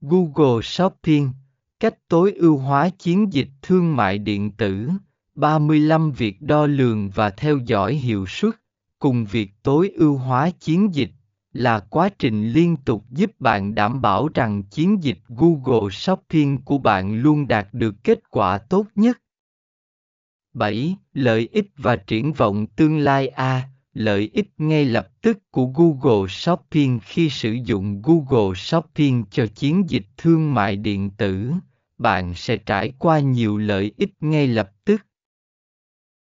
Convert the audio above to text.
Google Shopping, cách tối ưu hóa chiến dịch thương mại điện tử, 35 việc đo lường và theo dõi hiệu suất, cùng việc tối ưu hóa chiến dịch là quá trình liên tục giúp bạn đảm bảo rằng chiến dịch Google Shopping của bạn luôn đạt được kết quả tốt nhất. 7. Lợi ích và triển vọng tương lai A. Lợi ích ngay lập tức của Google Shopping khi sử dụng Google Shopping cho chiến dịch thương mại điện tử, bạn sẽ trải qua nhiều lợi ích ngay lập tức.